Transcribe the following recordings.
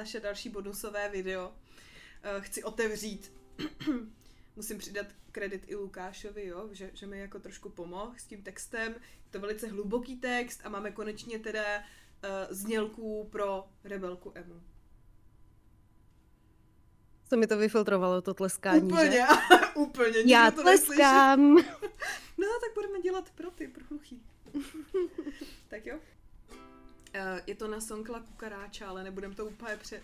naše další bonusové video. Eh, chci otevřít, musím přidat kredit i Lukášovi, jo, že, že mi jako trošku pomohl s tím textem. Je to velice hluboký text a máme konečně teda uh, znělku pro rebelku Emu. Co mi to vyfiltrovalo, to tleskání, Úplně, že? úplně. Já to tleskám. no, tak budeme dělat pro ty, pro hluchý. tak jo. Uh, je to na Sonkla Kukaráča, ale nebudem to úplně pře...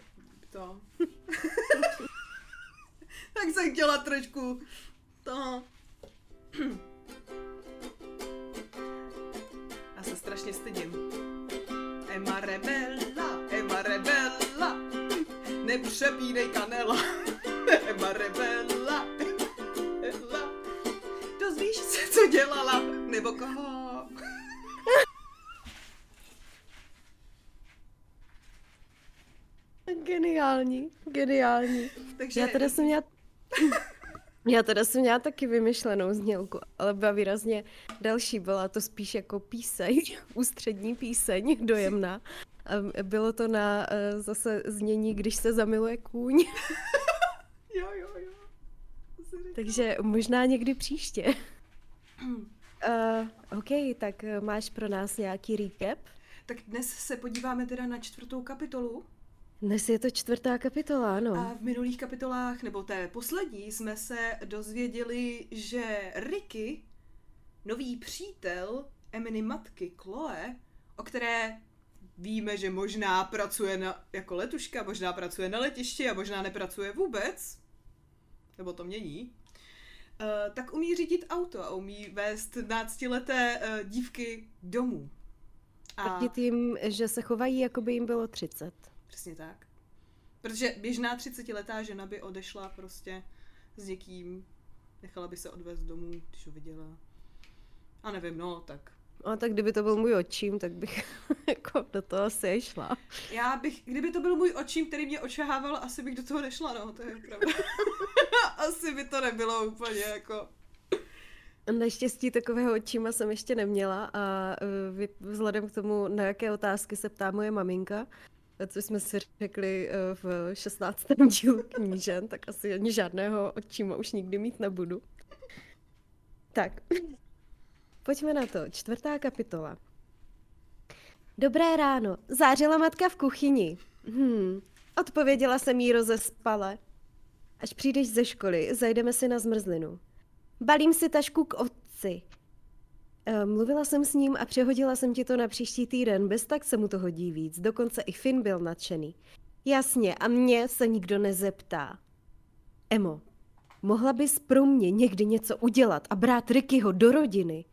To. tak jsem chtěla trošku to. Já se strašně stydím. Emma Rebella, Emma Rebella, nepřepínej kanela. Emma Rebella, Ella. Dozvíš se, co dělala, nebo koho? Geniální, geniální. Takže... Já teda jsem měla... Já teda jsem měla taky vymyšlenou znělku, ale byla výrazně další, byla to spíš jako píseň, ústřední píseň, dojemná. A bylo to na uh, zase znění, když se zamiluje kůň. jo, jo, jo. Takže možná někdy příště. uh, OK, tak máš pro nás nějaký recap? Tak dnes se podíváme teda na čtvrtou kapitolu. Dnes je to čtvrtá kapitola, ano. A v minulých kapitolách, nebo té poslední, jsme se dozvěděli, že Ricky, nový přítel Eminy matky Chloe, o které víme, že možná pracuje na, jako letuška, možná pracuje na letišti a možná nepracuje vůbec, nebo to mění, uh, tak umí řídit auto a umí vést náctileté uh, dívky domů. A tvrdit jim, že se chovají, jako by jim bylo 30. Přesně tak. Protože běžná 30-letá žena by odešla prostě s někým, nechala by se odvést domů, když ho viděla. A nevím, no, tak. A tak kdyby to byl můj očím, tak bych jako do toho asi šla. Já bych, kdyby to byl můj očím, který mě očahával, asi bych do toho nešla, no, to je pravda. asi by to nebylo úplně jako... Naštěstí takového očíma jsem ještě neměla a e, vzhledem k tomu, na jaké otázky se ptá moje maminka, co jsme si řekli e, v 16. dílu knížen, tak asi ani žádného očíma už nikdy mít nebudu. Tak, pojďme na to. Čtvrtá kapitola. Dobré ráno. Zářila matka v kuchyni. Hm, odpověděla jsem jí rozespale. Až přijdeš ze školy, zajdeme si na zmrzlinu. Balím si tašku k otci. E, mluvila jsem s ním a přehodila jsem ti to na příští týden, bez tak se mu to hodí víc. Dokonce i Finn byl nadšený. Jasně, a mě se nikdo nezeptá. Emo, mohla bys pro mě někdy něco udělat a brát Rickyho do rodiny?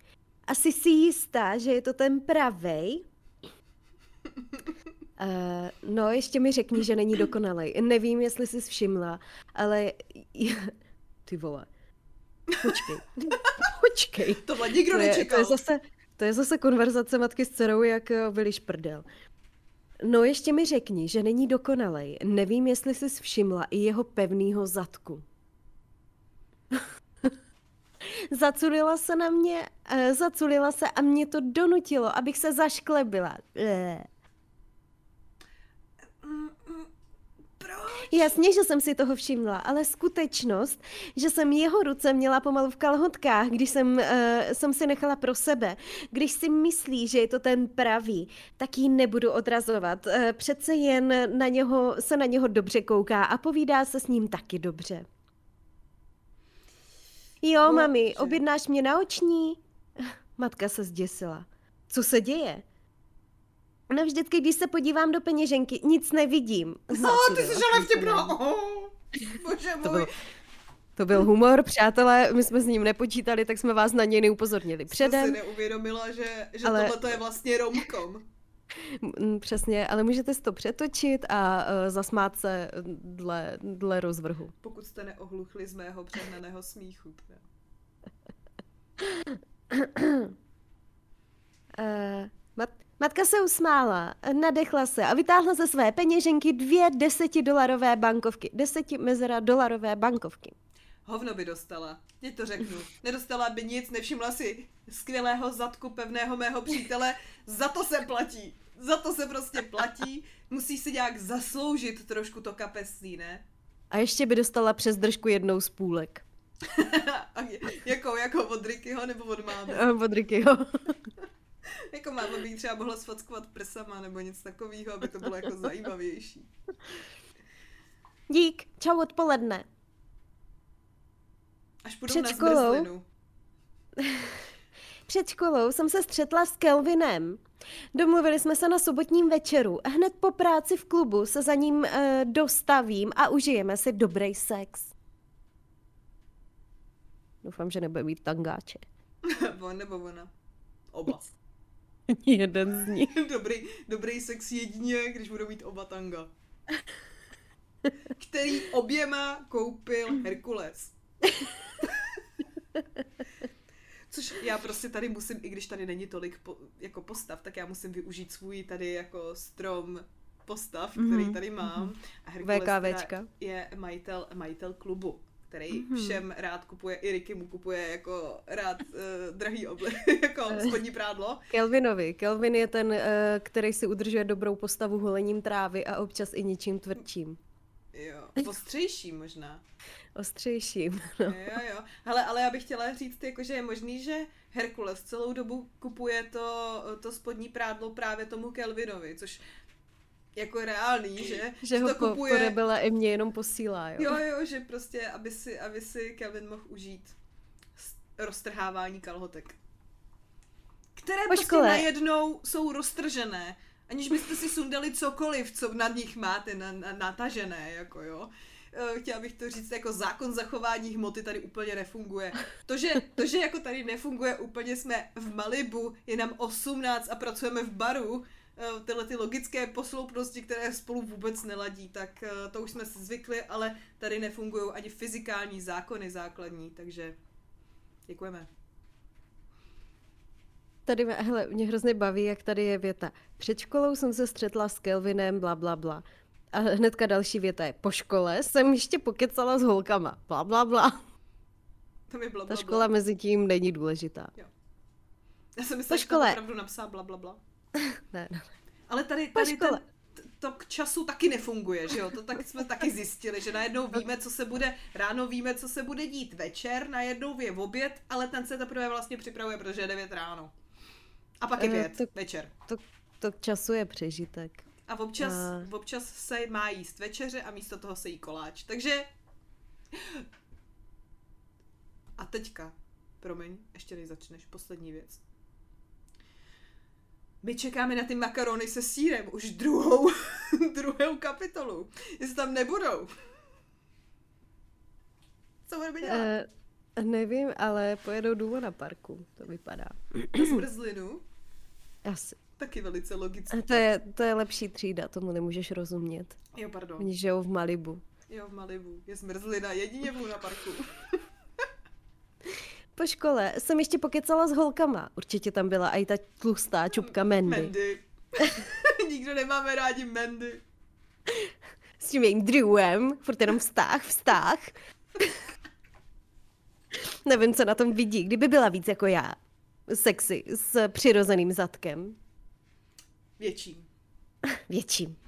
Asi si jistá, že je to ten pravej? Uh, no, ještě mi řekni, že není dokonalej. Nevím, jestli jsi všimla, ale... Ty vole. Počkej. Počkej. Tohle nikdo to je, nečekal. To je, zase, to je zase konverzace matky s dcerou, jak byliš prdel. No ještě mi řekni, že není dokonalej. Nevím, jestli jsi všimla i jeho pevnýho zadku. Zaculila se na mě, uh, zaculila se a mě to donutilo, abych se zašklebila. Bleh. Jasně, že jsem si toho všimla, ale skutečnost, že jsem jeho ruce měla pomalu v kalhotkách, když jsem, uh, jsem si nechala pro sebe, když si myslí, že je to ten pravý, tak ji nebudu odrazovat. Uh, přece jen na něho, se na něho dobře kouká a povídá se s ním taky dobře. Jo, Bože. mami, objednáš mě na oční? Matka se zděsila. Co se děje? No vždycky, když se podívám do peněženky, nic nevidím. No, ty jsi žala vtipná. Oh, bože To můj. byl, to byl humor, přátelé, my jsme s ním nepočítali, tak jsme vás na něj neupozornili Jsem si předem. neuvědomila, že, že Ale- tohle je vlastně romkom. Přesně, ale můžete si to přetočit a uh, zasmát se dle, dle rozvrhu. Pokud jste neohluchli z mého přehnaného smíchu. Teda. Uh, mat, matka se usmála, nadechla se a vytáhla ze své peněženky dvě desetidolarové bankovky. Deseti mezera dolarové bankovky. Hovno by dostala. Teď to řeknu. Nedostala by nic, nevšimla si skvělého zadku pevného mého přítele. Za to se platí. za to se prostě platí, musí si nějak zasloužit trošku to kapesní, ne? A ještě by dostala přes držku jednou z půlek. Je- jako, jako od Rickyho nebo od mámy. Od Rickyho. Jako máma by jí třeba mohla sfackovat prsama nebo něco takového, aby to bylo jako zajímavější. Dík, čau odpoledne. Až půjdou Před na školou? Před školou jsem se střetla s Kelvinem. Domluvili jsme se na sobotním večeru. Hned po práci v klubu se za ním e, dostavím a užijeme si dobrý sex. Doufám, že nebude mít tangáče. On nebo ona. Oba. Jeden z nich. dobrý, dobrý sex jedině, když budou mít oba tanga. Který oběma koupil Herkules. Což já prostě tady musím, i když tady není tolik po, jako postav, tak já musím využít svůj tady jako strom postav, který Mhm, tady mám. A Herkules VKVčka. je majitel, majitel klubu, který všem rád kupuje, i Ricky mu kupuje jako rád uh, drahý oblek, jako spodní prádlo. Kelvinovi. Kelvin je ten, e, který si udržuje dobrou postavu holením trávy a občas i něčím tvrdším. Jo, ostřejší možná. Ostřejším. Jo, jo. Hele, ale já bych chtěla říct, jako, že je možný, že Herkules celou dobu kupuje to, to spodní prádlo právě tomu Kelvinovi, což jako reálný, že, Že ho to kupuje... rebela i mě jenom posílá, jo. Jo, jo, že prostě, aby si, aby si Kelvin mohl užít roztrhávání kalhotek. Které Po prostě škole. najednou jsou roztržené, aniž byste si sundali cokoliv, co na nich máte na, na, natažené, jako jo. Eh, Chtěla bych to říct, jako zákon zachování hmoty tady úplně nefunguje. To že, to, že jako tady nefunguje úplně, jsme v Malibu, je nám 18 a pracujeme v baru, tyhle ty logické posloupnosti, které spolu vůbec neladí, tak eh, to už jsme si zvykli, ale tady nefungují ani fyzikální zákony základní, takže děkujeme. Tady, mě- hele, mě hrozně baví, jak tady je věta. Před školou jsem se střetla s Kelvinem, bla, bla, bla. A hnedka další věta je, po škole jsem ještě pokecala s holkama, bla, bla, bla. To mi bla, Ta bla, škola bla. mezi tím není důležitá. Já jsem myslela, že škole. opravdu napsal bla, bla, bla. Ne, ne. Ale tady, tady ten, škole. t- to k času taky nefunguje, že jo? To tak jsme taky zjistili, že najednou víme, co se bude, ráno víme, co se bude dít večer, najednou je v oběd, ale ten se teprve vlastně připravuje, protože je 9 ráno. A pak je Eh, 5 to- večer. To, to k času je přežitek. A občas, A- občas se má jíst večeře a místo toho se jí koláč. Takže... A teďka, promiň, ještě než začneš, poslední věc. My čekáme na ty makarony se sírem už druhou, druhou kapitolu. Jestli tam nebudou. Co budeme dělat? E, nevím, ale pojedou důvo na parku, to vypadá. Na zmrzlinu? Asi. Taky velice logicky. A to je, to je lepší třída, tomu nemůžeš rozumět. Jo, pardon. Oni žijou v Malibu. Jo, v Malibu. Je zmrzlina jedině v na parku. Po škole jsem ještě pokecala s holkama. Určitě tam byla i ta tlustá čupka Mandy. Mendy. Nikdo nemáme rádi Mendy. S tím jejím druhem, furt jenom vztah, vztah. Nevím, co na tom vidí, kdyby byla víc jako já. Sexy, s přirozeným zadkem. Větším. Větším.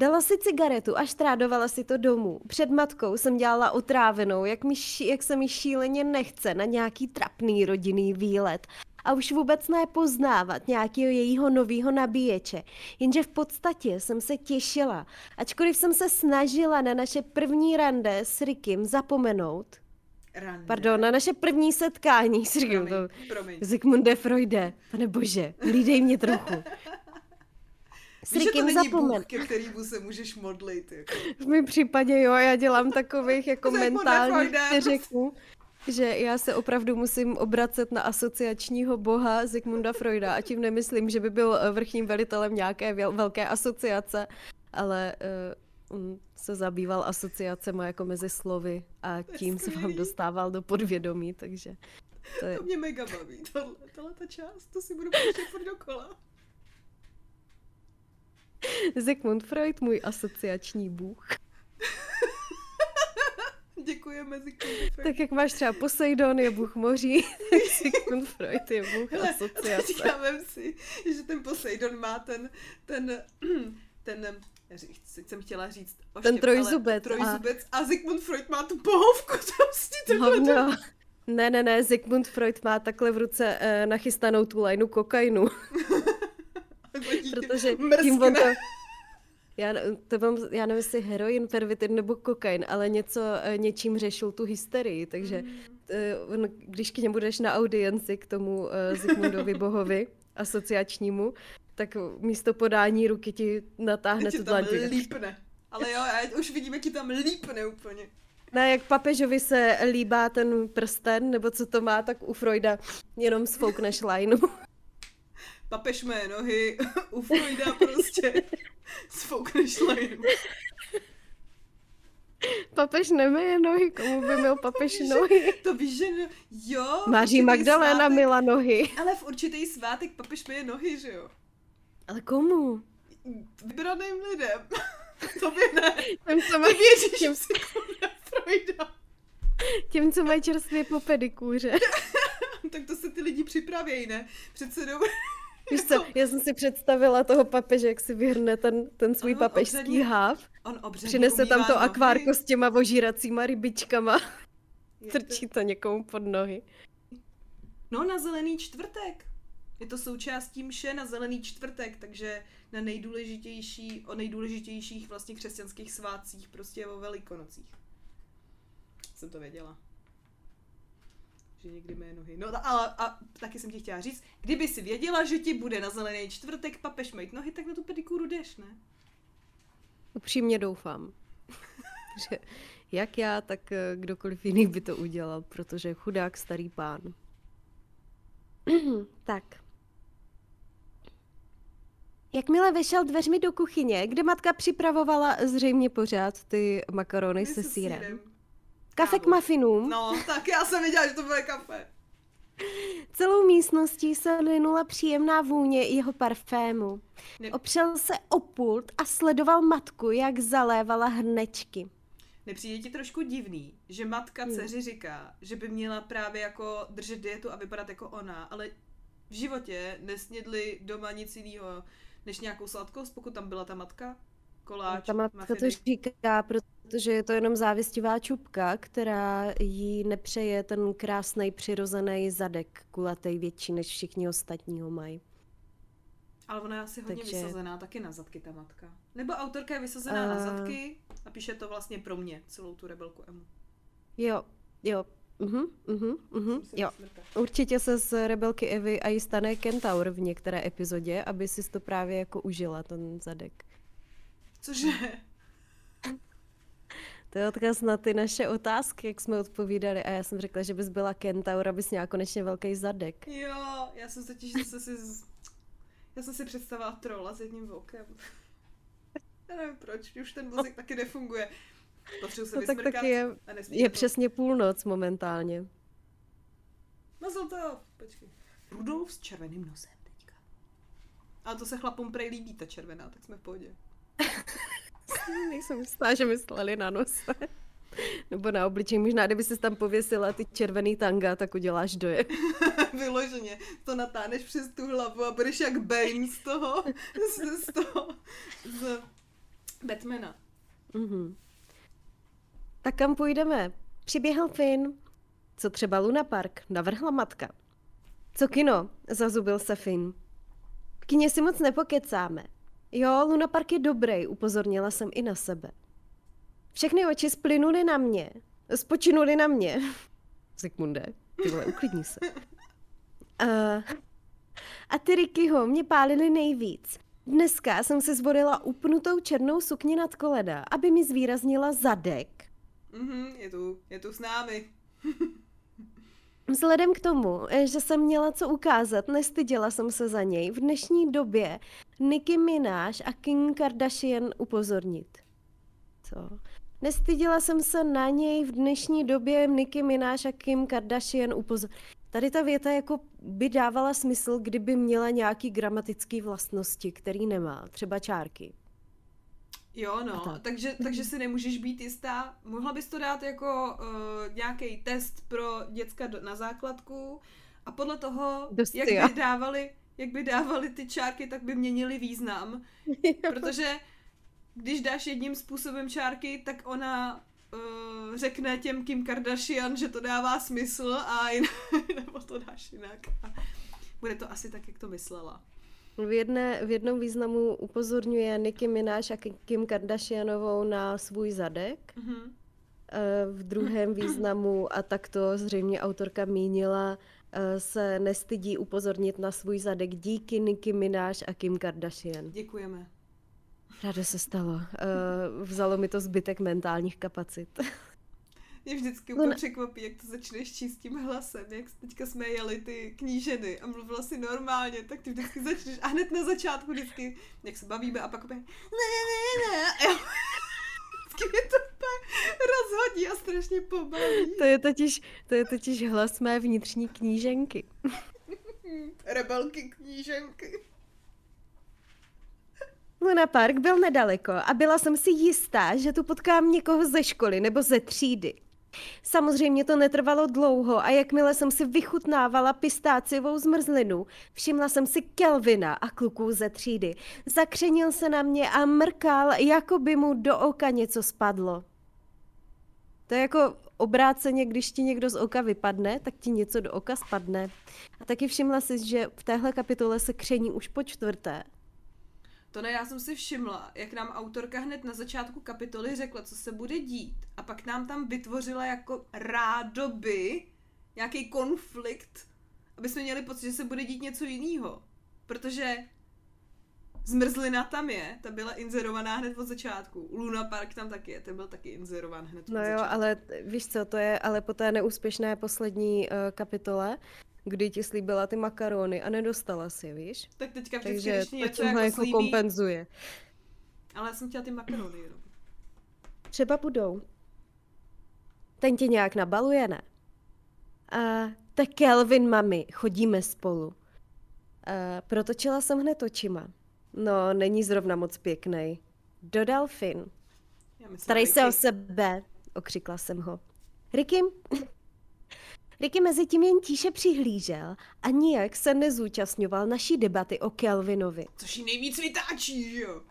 Dala si cigaretu a štrádovala si to domů. Před matkou jsem dělala otrávenou, jak, mi ší, jak se mi šíleně nechce na nějaký trapný rodinný výlet. A už vůbec ne poznávat nějakého jejího novýho nabíječe. Jenže v podstatě jsem se těšila. Ačkoliv jsem se snažila na naše první rande s Rikim zapomenout. Rande. Pardon, na naše první setkání s promiň. Zigmunde Freude, pane bože, hlídej mě trochu. S Víš, že to není zapomen. Bůh, ke kterému se můžeš modlit. Jako. V mém případě jo, já dělám takových jako Zigmunde mentálních přeřeků, že já se opravdu musím obracet na asociačního boha Zigmunda Freuda a tím nemyslím, že by byl eh, vrchním velitelem nějaké velké asociace, ale uh, on se zabýval asociacema jako mezi slovy a tím se vám dostával do podvědomí, takže to je... To mě mega baví, tohle, tohle ta část, to si budu pouštět furt dokola. Zigmund Freud, můj asociační bůh. Děkujeme Sigmund Freud. Tak jak máš třeba Poseidon je bůh moří, tak Sigmund Freud je bůh Hele, asociace. Říkám si, že ten Poseidon má ten, ten, ten, teď jsem chtěla říct oštěp, Ten trojzubec ale trojzubec a... a Sigmund Freud má tu pohovku, to prostě takhle Hovno. Ne, ne, ne, Sigmund Freud má takhle v ruce eh, nachystanou tu lajnu kokainu, protože tím on to... Já, to mám, já nevím, jestli heroin, pervitin nebo kokain, ale něco, eh, něčím řešil tu hysterii, takže eh, on, když k němu budeš na audienci k tomu uh, Zikmundovi bohovi, asociačnímu, tak místo podání ruky ti natáhne tu dlaň. lípne. Ale jo, já už vidím, jak ti tam lípne úplně. Ne, jak papežovi se líbá ten prsten, nebo co to má, tak u Freuda jenom sfoukneš lajnu. Papež mé nohy, u Freuda prostě sfoukneš lajnu. Papež nemeje nohy, komu by měl papež víš, že- nohy? To víš, že no, jo. Máří určitý Magdalena svátek- mila nohy. Ale v určitý svátek papež myje nohy, že jo? Ale komu? Vybraným lidem. Tobě ne. Těm, co mají, věříš těm, Sigmunda Freuda. těm, co mají čerstvě po pedikůře. Tak to se ty lidi připravějí, ne? Přece do... Víš co, já jsem si představila toho papeže, jak si vyhrne ten, ten svůj Ano, papežský obřadně háv. On obřadně Přinese tam to nohy. akvárko s těma ožíracíma rybičkama. Je to- Trčí to někomu pod nohy. No, na zelený čtvrtek. Je to součástí mše na zelený čtvrtek, takže na nejdůležitější, o nejdůležitějších vlastně křesťanských svátcích, prostě o velikonocích. Jsem to věděla. Že někdy mé nohy. No a, a taky jsem ti chtěla říct, kdyby si věděla, že ti bude na zelený čtvrtek papež mít nohy, tak na tu pedikúru jdeš, ne? Upřímně doufám. že jak já, tak eh, kdokoliv jiný by to udělal, protože chudák starý pán. tak. Jakmile vešel dveřmi do kuchyně, kde matka připravovala zřejmě pořád ty makarony se sýrem. Kafe k mafinům. No, tak já jsem věděla, že to bude kafe. Celou místností se linula příjemná vůně jeho parfému. Ne- Opřel se o pult a sledoval matku, jak zalévala hrnečky. Nepřijde ti trošku divný, že matka Hmm. dceři říká, že by měla právě jako držet dietu a vypadat jako ona, ale v životě nesnědli doma nic jiného než nějakou sladkost, pokud tam byla ta matka? Koláč, Ta matka to mafiny. říká, protože je to jenom závistivá čupka, která jí nepřeje ten krásný přirozený zadek, kulatý větší, než všichni ostatní ho mají. Ale ona je asi hodně Takže- vysazená taky na zadky, ta matka. Nebo autorka je vysazená na A- zadky a píše to vlastně pro mě, celou tu rebelku Emu. Jo, jo. Mhm, mhm, mhm, jo. Určitě se z Rebelky Evy a jí stane kentaur v některé epizodě, aby si to právě jako užila, ten zadek. Cože? To je odkaz na ty naše otázky, jak jsme odpovídali a já jsem řekla, že bys byla kentaur, abys měla konečně velký zadek. Jo, já jsem se totiž zase si... Z... Já jsem si představila trola s jedním vokem. Já nevím proč, už ten vozík taky nefunguje. Potřebuji se No tak vysmrkat taky je, a je to. přesně půlnoc momentálně. Mazl to, počkej. Rudolf s červeným nosem teďka. Ale to se chlapům prej líbí, ta červená, tak jsme v pohodě. Nejsem jistá, že mysleli na nose. Nebo na obličej. Možná, kdyby si tam pověsila ty červený tanga, tak uděláš doje. Vyloženě. To natáhneš přes tu hlavu a budeš jak Bane z toho, z, z toho, z Batmana. Mhm. Tak kam půjdeme? Přiběhl Finn. Co třeba Luna Park? Navrhla matka. Co kino? Zazubil se Finn. V kině si moc nepokecáme. Jo, Luna Park je dobrý, upozornila jsem i na sebe. Všechny oči splynuly na mě. Spočinuly na mě. Zikmunde, ty vole, uklidni se. Uh, a ty Rickyho mě pálily nejvíc. Dneska jsem si zvolila upnutou černou sukni nad kolena, aby mi zvýraznila zadek. Mhm, je tu, je tu s námi. Vzhledem k tomu, eh, že jsem měla co ukázat, nestyděla jsem se za něj v dnešní době Nicki Minaj a Kim Kardashian upozornit. Co? Nestyděla jsem se na něj v dnešní době Nicki Minaj a Kim Kardashian upozornit. Tady ta věta jako by dávala smysl, kdyby měla nějaký gramatický vlastnosti, který nemá, třeba čárky. Jo, no, tak. takže, takže si nemůžeš být jistá. Mohla bys to dát jako uh, nějaký test pro děcka do, na základku a podle toho, Dost jak by, dávali, jak by dávali ty čárky, tak by měnily význam. Protože když dáš jedním způsobem čárky, tak ona uh, řekne těm Kim Kardashian, že to dává smysl a jinak, nebo to dáš jinak. A bude to asi tak, jak to myslela. V, jedné, v jednom významu upozorňuje Nicki Minaj a Kim Kardashianovou na svůj zadek. Mhm. Eh, V druhém významu, a tak to zřejmě autorka mínila, eh, se nestydí upozornit na svůj zadek díky Nicki Minaj a Kim Kardashian. Děkujeme. Ráda se stalo. Eh, Vzalo mi to zbytek mentálních kapacit. Mě vždycky No úplně překvapí, jak to začneš číst tím hlasem, jak teďka jsme jeli ty kníženy a mluvila si normálně, tak ty vždycky začneš a hned na začátku vždycky, jak se bavíme a pak úplně ne, ne, ne, a já vždycky mě to rozhodí a strašně pobaví. To je totiž, to je totiž hlas mé vnitřní kníženky. Rebelky kníženky. Luna Park byl nedaleko a byla jsem si jistá, že tu potkám někoho ze školy nebo ze třídy. Samozřejmě to netrvalo dlouho a jakmile jsem si vychutnávala pistáciovou zmrzlinu, všimla jsem si Kelvina a kluků ze třídy. Zakřenil se na mě a mrkal, jako by mu do oka něco spadlo. To je jako obráceně, když ti někdo z oka vypadne, tak ti něco do oka spadne. A taky všimla si, že v téhle kapitole se kření už po čtvrté. To ne, já jsem si všimla, jak nám autorka hned na začátku kapitoly řekla, co se bude dít. A pak nám tam vytvořila jako rádoby nějaký konflikt, aby jsme měli pocit, že se bude dít něco jiného. Protože zmrzlina tam je, ta byla inzerovaná hned od začátku. Luna Park tam taky je, ten byl taky inzerován hned od No jo, začátku. ale víš co, to je ale po té neúspěšné poslední uh, kapitole, kdy ti slíbila ty makarony a nedostala si, víš? Tak teďka vždycky, Takže když to něco jako jako slíbí, kompenzuje. ale já jsem chtěla ty makarony jenom. Třeba budou. Ten tě nějak nabaluje, ne? A tak Kelvin, mami, chodíme spolu. A protočila jsem hned očima. No, není zrovna moc pěknej. Dodal Finn. Starej se o sebe, okřikla jsem ho. Ricky? Ricky mezi tím jen tíše přihlížel a nijak se nezúčastňoval naší debaty o Kelvinovi. Což jí nejvíc vytáčí, že jo?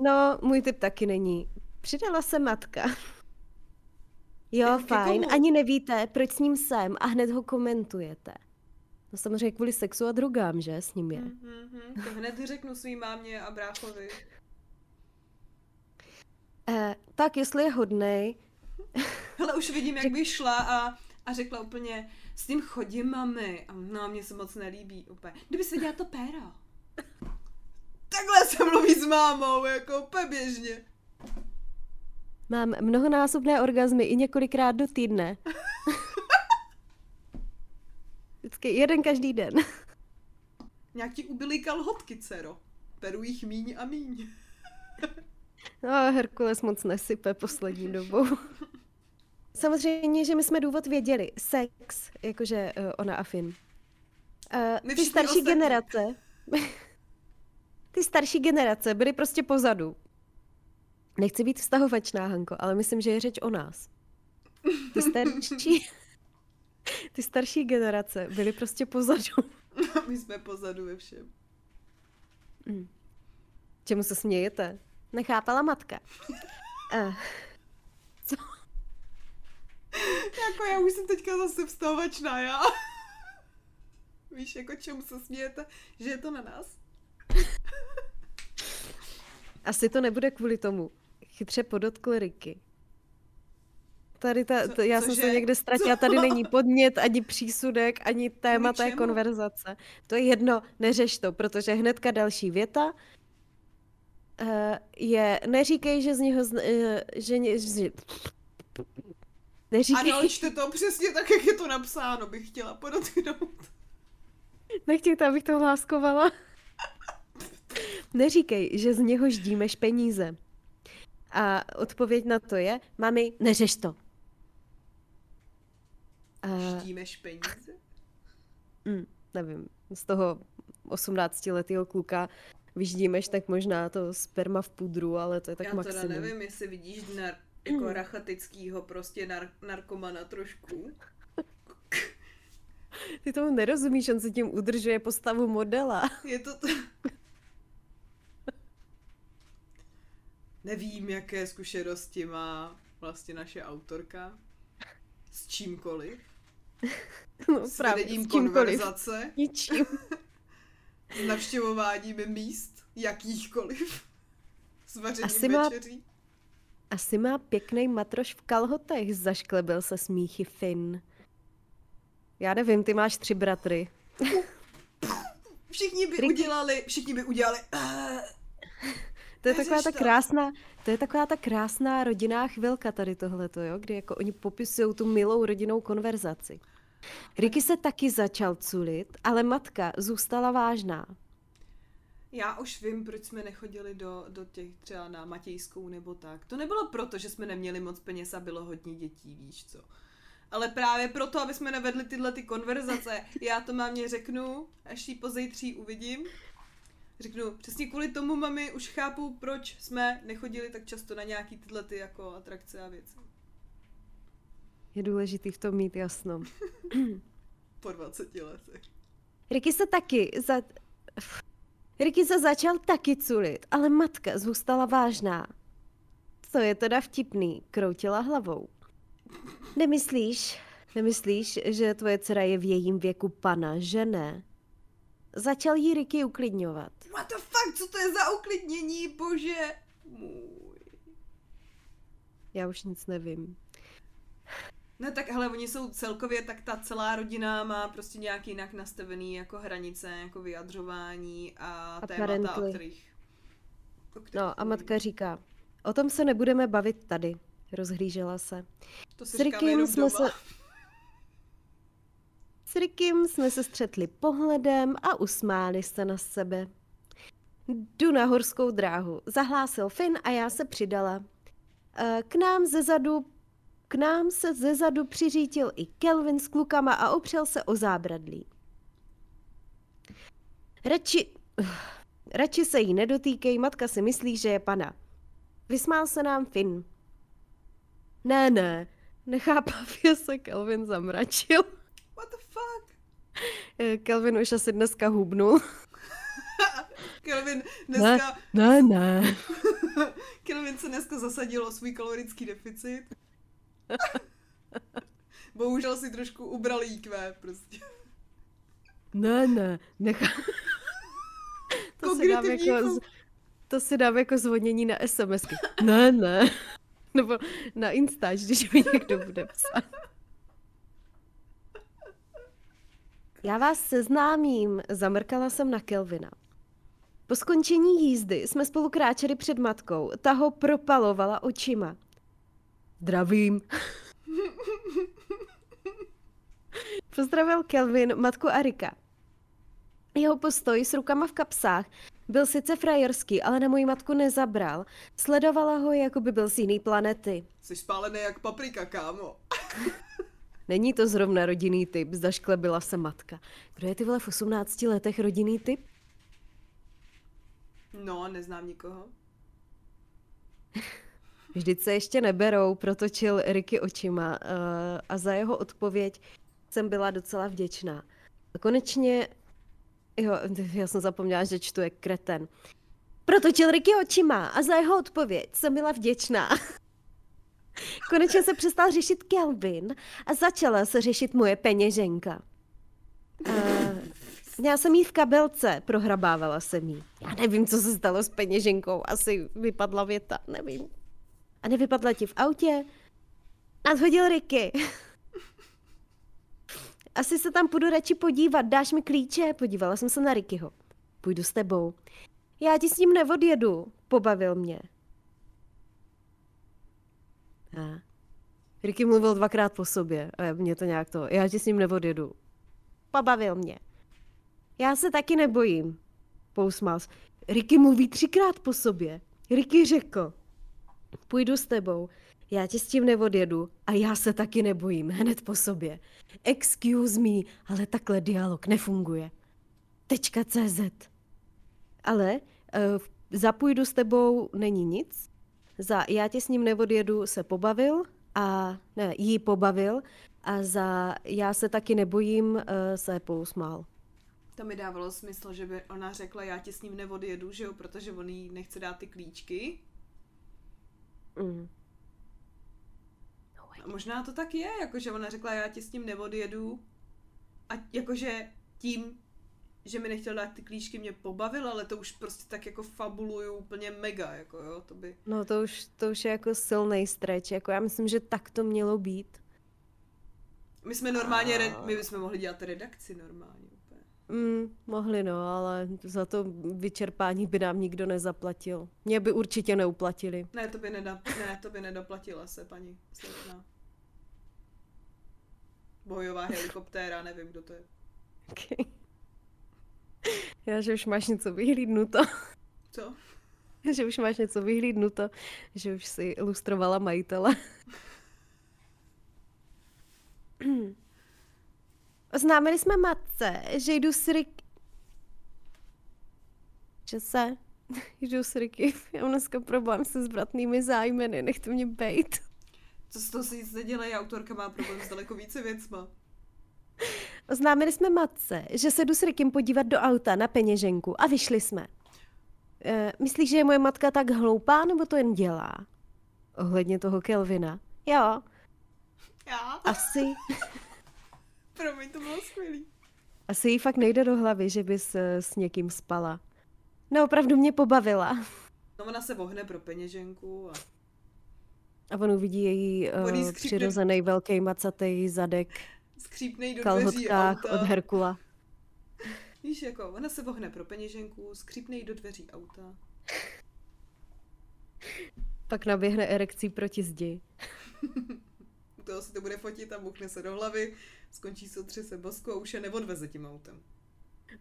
No, můj typ taky není. Přidala se matka. Jo, Jako ke fajn, komu? ani nevíte, proč s ním jsem a hned ho komentujete. No samozřejmě kvůli sexu a drogám, že, s ním je. Mm-hmm. To hned řeknu svý mámě a bráchovi. Eh, tak jestli je hodnej, Hele, už vidím, jak by šla a, a řekla úplně, s ním chodím, mami. A no, mně se moc nelíbí úplně. Kdybys viděla to péro. Takhle se mluví s mámou, jako úplně běžně. Mám mnohonásobné orgazmy i několikrát do týdne. Vždycky jeden každý den. Nějak ti ubyly kalhotky, dcero. Peru jich míň a míň. No, Herkules moc nesype poslední dobou. Samozřejmě, že my jsme důvod věděli. Sex, jakože uh, ona a Finn. Uh, ty starší ostatní. generace, ty starší generace byly prostě pozadu. Nechci být vztahovačná, Hanko, ale myslím, že je řeč o nás. Ty starší, ty starší generace byly prostě pozadu. My jsme pozadu ve všem. Čemu se smějete? Nechápala matka. Uh, Jako já už jsem teďka zase vstavačná, já. Víš, jako čemu se smějete, že je to na nás? Asi to nebude kvůli tomu. Chytře podotkl Ricky. Tady ta, Co- to, já jsem se někde ztratila, Co? tady není podnět, ani přísudek, ani téma té konverzace. To je jedno, neřeš to, protože hnedka další věta uh, je, neříkej, že z něho, zn, uh, že, že neříkej, Ano, čte to přesně tak, jak je to napsáno, bych chtěla podotknout. nechtějte, abych to hláskovala. Neříkej, že z něho ždímeš peníze. A odpověď na to je, mami, neřeš to. A, Štímeš peníze? mm, nevím, z toho 18-letého kluka vyždímeš, tak možná to sperma v pudru, ale to je tak Já maximum. teda nevím, jestli vidíš nar- jako rachatickýho prostě nar- narkomana trošku. Ty tomu nerozumíš, on se tím udržuje postavu modela. Je to t... Nevím, jaké zkušenosti má vlastně naše autorka s čímkoliv. No S právě, vedením s čímkoliv. konverzace, Ničím. s navštěvováním míst, jakýchkoliv. S vařením Asi má- večeří. Asi má pěkný matroš v kalhotech, zašklebil se smíchy Finn. Já nevím, ty máš tři bratry. Všichni by Ricky- udělali, všichni by udělali "Eh, To je taková ta to. krásná, to je taková ta krásná rodinná chvilka tady tohleto, jo, kdy jako oni popisují tu milou rodinnou konverzaci. Ricky se taky začal culit, ale matka zůstala vážná. Já už vím, proč jsme nechodili do, do těch třeba na Matějskou nebo tak. To nebylo proto, že jsme neměli moc peněz a bylo hodně dětí, víš co. Ale právě proto, aby jsme nevedli tyhle ty konverzace. Já to mámě řeknu, až ji pozejtří uvidím. Řeknu, přesně kvůli tomu, mami, už chápu, proč jsme nechodili tak často na nějaký tyhle ty jako atrakce a věci. Je důležitý v tom mít jasno. Po 20 letech. Ricky se taky za... Ricky se začal taky culit, ale matka zůstala vážná. To je teda vtipný, kroutila hlavou. Nemyslíš, nemyslíš, že tvoje dcera je v jejím věku pana, že ne? Začal jí Ricky uklidňovat. What the fuck, co to je za uklidnění, bože můj. Já už nic nevím. Ne, tak hele, oni jsou celkově, tak ta celá rodina má prostě nějak jinak nastavený jako hranice, jako vyjadřování a, A témata, o kterých... O kterých No a matka říká, o tom se nebudeme bavit tady. Rozhlížela se. To S si jenom jsme doma. se... S Rickem jsme se střetli pohledem a usmáli se na sebe. Jdu na horskou dráhu, zahlásil Finn a já se přidala. Eh, K nám ze zadu, k nám se ze zadu přiřítil i Kelvin s klukama a opřel se o zábradlí. Radši, radši se jí nedotýkej, matka si myslí, že je pana. Vysmál se nám Finn. Ne, ne, nechápavě se Kelvin zamračil. What the fuck? Eh, Kelvin už asi dneska hubnul. Kelvin dneska, ne, ne. Kelvin se dneska zasadil o svůj kalorický deficit. Bohužel si trošku ubral IQ prostě. Ne, ne, nechá... to si dám jako, to si dám jako zvonění na SMSky. Ne, ne. Nebo na Instač, když mi někdo bude psát. Já vás seznámím, zamrkala jsem na Kelvina. Po skončení jízdy jsme spolu kráčeli před matkou, ta ho propalovala očima. Zdravím. Pozdravil Kelvin matku Arika. Jeho postoj s rukama v kapsách byl sice frajerský, ale na moji matku nezabral. Sledovala ho, jako by byl z jiný planety. Jsi spálený jak paprika, kámo. Není to zrovna rodinný typ, zašklebila se matka. Kdo je ty vole v 18 letech rodinný typ? No, neznám nikoho. Vždyť se ještě neberou, protočil Ricky očima uh, a za jeho odpověď jsem byla docela vděčná. A konečně, jo, já jsem zapomněla, že čtu je kreten. Protočil Ricky očima a za jeho odpověď jsem byla vděčná. Konečně se přestal řešit Kelvin a začala se řešit moje peněženka. Uh, měla jsem jí v kabelce, prohrabávala jsem jí. Já nevím, co se stalo s peněženkou, asi vypadla věta, nevím. A nevypadla ti v autě? Nadhodil Ricky. Asi se tam půjdu radši podívat, dáš mi klíče? Podívala jsem se na Rickyho. Půjdu s tebou. Já ti s ním neodjedu, pobavil mě. A. Ricky mluvil dvakrát po sobě a mě to nějak to, já ti s ním neodjedu. Pobavil mě. Já se taky nebojím. Pousmál. Ricky mluví třikrát po sobě. Ricky řekl. Půjdu s tebou. Já ti s tím neodjedu a já se taky nebojím hned po sobě. Excuse me, ale takhle dialog nefunguje. Tečka CZ. Ale Uh, zapůjdu s tebou není nic. Za já tě s ním neodjedu se pobavil a ne, jí pobavil a za já se taky nebojím uh, se pousmál. To mi dávalo smysl, že by ona řekla, já ti s ním neodjedu, že jo, protože on jí nechce dát ty klíčky. Mm. A možná to tak je, jakože ona řekla, já ti s ním neodjedu a jakože tím, že mi nechtěl dát ty klíčky, mě pobavil, ale to už prostě tak jako fabuluju úplně mega, jako jo, to by... No to už, to už je jako silný stretch, jako já myslím, že tak to mělo být. My jsme normálně, re... my bychom mohli dělat redakci normálně. Mm, mohli no, ale za to vyčerpání by nám nikdo nezaplatil. Mě by určitě neuplatili. Ne, to by, neda... ne, to by nedoplatila se paní Sletná. Bojová helikoptéra, nevím, kdo to je. Okay. Já, že už máš něco vyhlídnuto. Co? že už máš něco vyhlídnuto, že už si ilustrovala majitele. Oznámili jsme matce, že jdu s Rick... Že se... jdu s Ricky. Já mám dneska problém se zvratnými zájmeny, nechte mě bejt. Co z toho se nic nedělá, autorka má problém s daleko více věcma. Oznámili jsme matce, že se jdu s Rikim podívat do auta na peněženku a vyšli jsme. E, myslíš, že je moje matka tak hloupá, nebo to jen dělá? Ohledně toho Kelvina. Jo. Já? Asi. Promiň, to bylo skvělý. Asi jí fakt nejde do hlavy, že bys eh, s někým spala. No, opravdu mě pobavila. No ona se vohne pro peněženku a... A on uvidí její uh, přirozený velký macatý zadek skřípnej do dveří auta. od Herkula. Víš, jako, ona se vohne pro peněženku, skřípnej do dveří auta. Pak naběhne erekcí proti zdi. Toho si to bude fotit a buchne se do hlavy, skončí se tři se bosku a už je neodveze tím autem.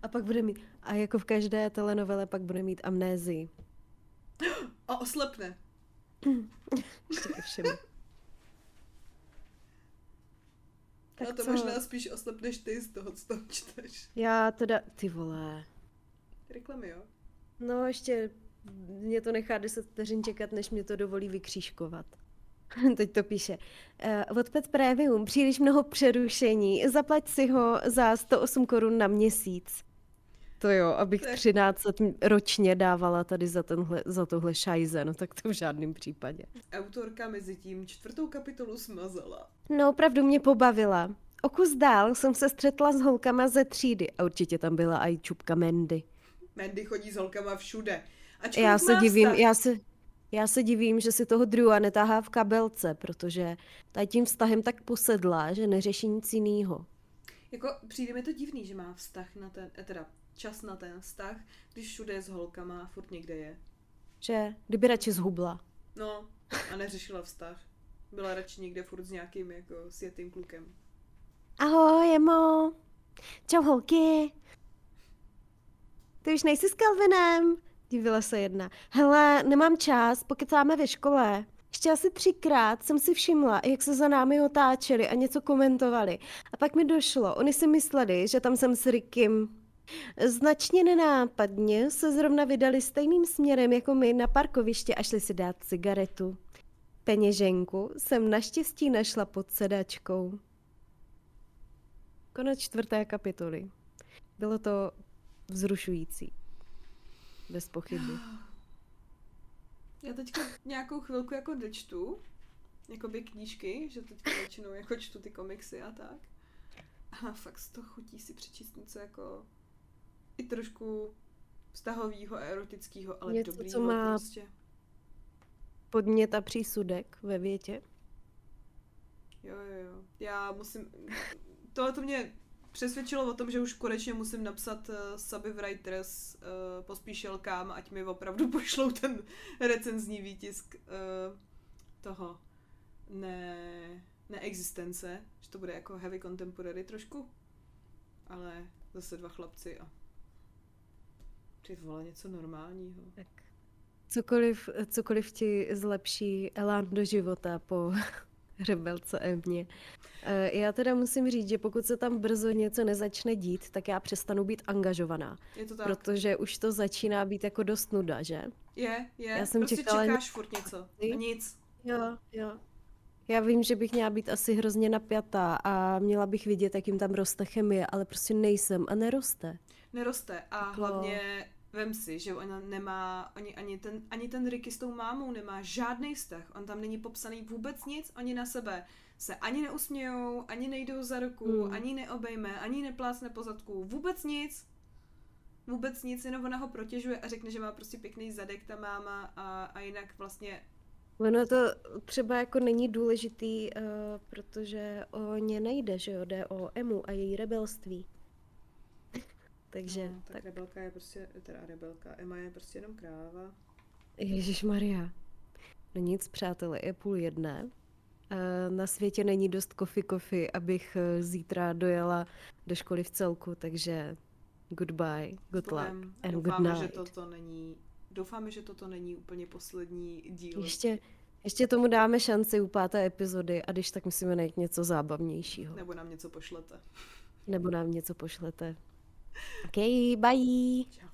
A pak bude mít, a jako v každé telenovele pak bude mít amnézii. A oslepne. Ještě ke všemu. Tak no to co? možná spíš oslepneš ty z toho, co tam čteš. Já teda, ty vole. Reklamy, jo? No ještě mě to nechá 10 vteřin čekat, než mě to dovolí vykřížkovat. Teď to píše. Uh, Odpad Premium, příliš mnoho přerušení, zaplať si ho za 108 korun na měsíc. To jo, abych tak. 13 ročně dávala tady za, tenhle, za tohle šajze, no tak to v žádném případě. Autorka mezi tím čtvrtou kapitolu smazala. No, opravdu mě pobavila. O kus dál jsem se střetla s holkama ze třídy a určitě tam byla i čupka Mendy. Mendy chodí s holkama všude. Ačkoliv já se divím, vztah... já se, já se divím, že si toho Drewa netahá v kabelce, protože tady tím vztahem tak posedla, že neřeší nic jiného. Jako přijde mi to divný, že má vztah na ten, eh, teda čas na ten vztah, když všude je s holkama a furt někde je. Že? Kdyby radši zhubla. No, a neřešila vztah. Byla radši někde furt s nějakým jako světým klukem. Ahoj, Emo. Čau, holky. Ty už nejsi s Calvinem? Divila se jedna. Hele, nemám čas, pokecáme ve škole. Ještě asi třikrát jsem si všimla, jak se za námi otáčeli a něco komentovali. A pak mi došlo, oni si mysleli, že tam jsem s Rickym. Značně nenápadně se zrovna vydali stejným směrem jako my na parkoviště a šli si dát cigaretu. Peněženku jsem naštěstí našla pod sedačkou. Konec čtvrté kapitoly. Bylo to vzrušující. Bez pochyby. Já teďka nějakou chvilku jako dočtu, jakoby knížky, že teďka většinou jako čtu ty komiksy a tak. A fakt z toho chutí si přečíst něco jako i trošku vztahového a erotického, ale Něco, dobrýho co má prostě. podmět a přísudek ve větě. Jo, jo, jo. Já musím... Tohle to mě přesvědčilo o tom, že už konečně musím napsat uh, Subby Writers uh, pospíšelkám, ať mi opravdu pošlou ten recenzní výtisk uh, toho ne, neexistence, že to bude jako heavy contemporary trošku, ale zase dva chlapci a ty vole, něco normálního. Tak cokoliv, cokoliv ti zlepší elán do života po rebelce Emě. Eh, Já teda musím říct, že pokud se tam brzo něco nezačne dít, tak já přestanu být angažovaná. Je to tak. Protože už to začíná být jako dost nuda, že? Je, je. Já jsem prostě čekala čekáš furt něco. A nic. Jo, jo. Já vím, že bych měla být asi hrozně napjatá a měla bych vidět, jak jim tam roste chemie, ale prostě nejsem a neroste. Neroste a Jako- hlavně vem si, že ona nemá, ani, ani, ten, ani ten Ricky s tou mámou nemá žádný vztah. On tam není popsaný vůbec nic, oni na sebe se ani neusmějou, ani nejdou za ruku, Hmm. ani neobejme, ani neplácne po zadku, vůbec nic. Vůbec nic, jenom ona ho protěžuje a řekne, že má prostě pěkný zadek ta máma a, a jinak vlastně Ono to třeba jako není důležitý, uh, protože o ně nejde, že jo, jde o Emu a její rebelství. Takže, no, tak, tak, rebelka je prostě, teda rebelka, Emma je prostě jenom kráva. Ježíš Maria. No nic, přátelé, je půl jedné. Na světě není dost kofi kofi, abych eh, zítra dojela do školy v celku, takže goodbye, good luck and good doufáme, že night. toto není, doufáme, že toto není úplně poslední díl. Ještě, ještě tomu dáme šanci u páté epizody a když tak musíme najít něco zábavnějšího. Nebo nám něco pošlete. Nebo nám něco pošlete. OK, bye! Čau.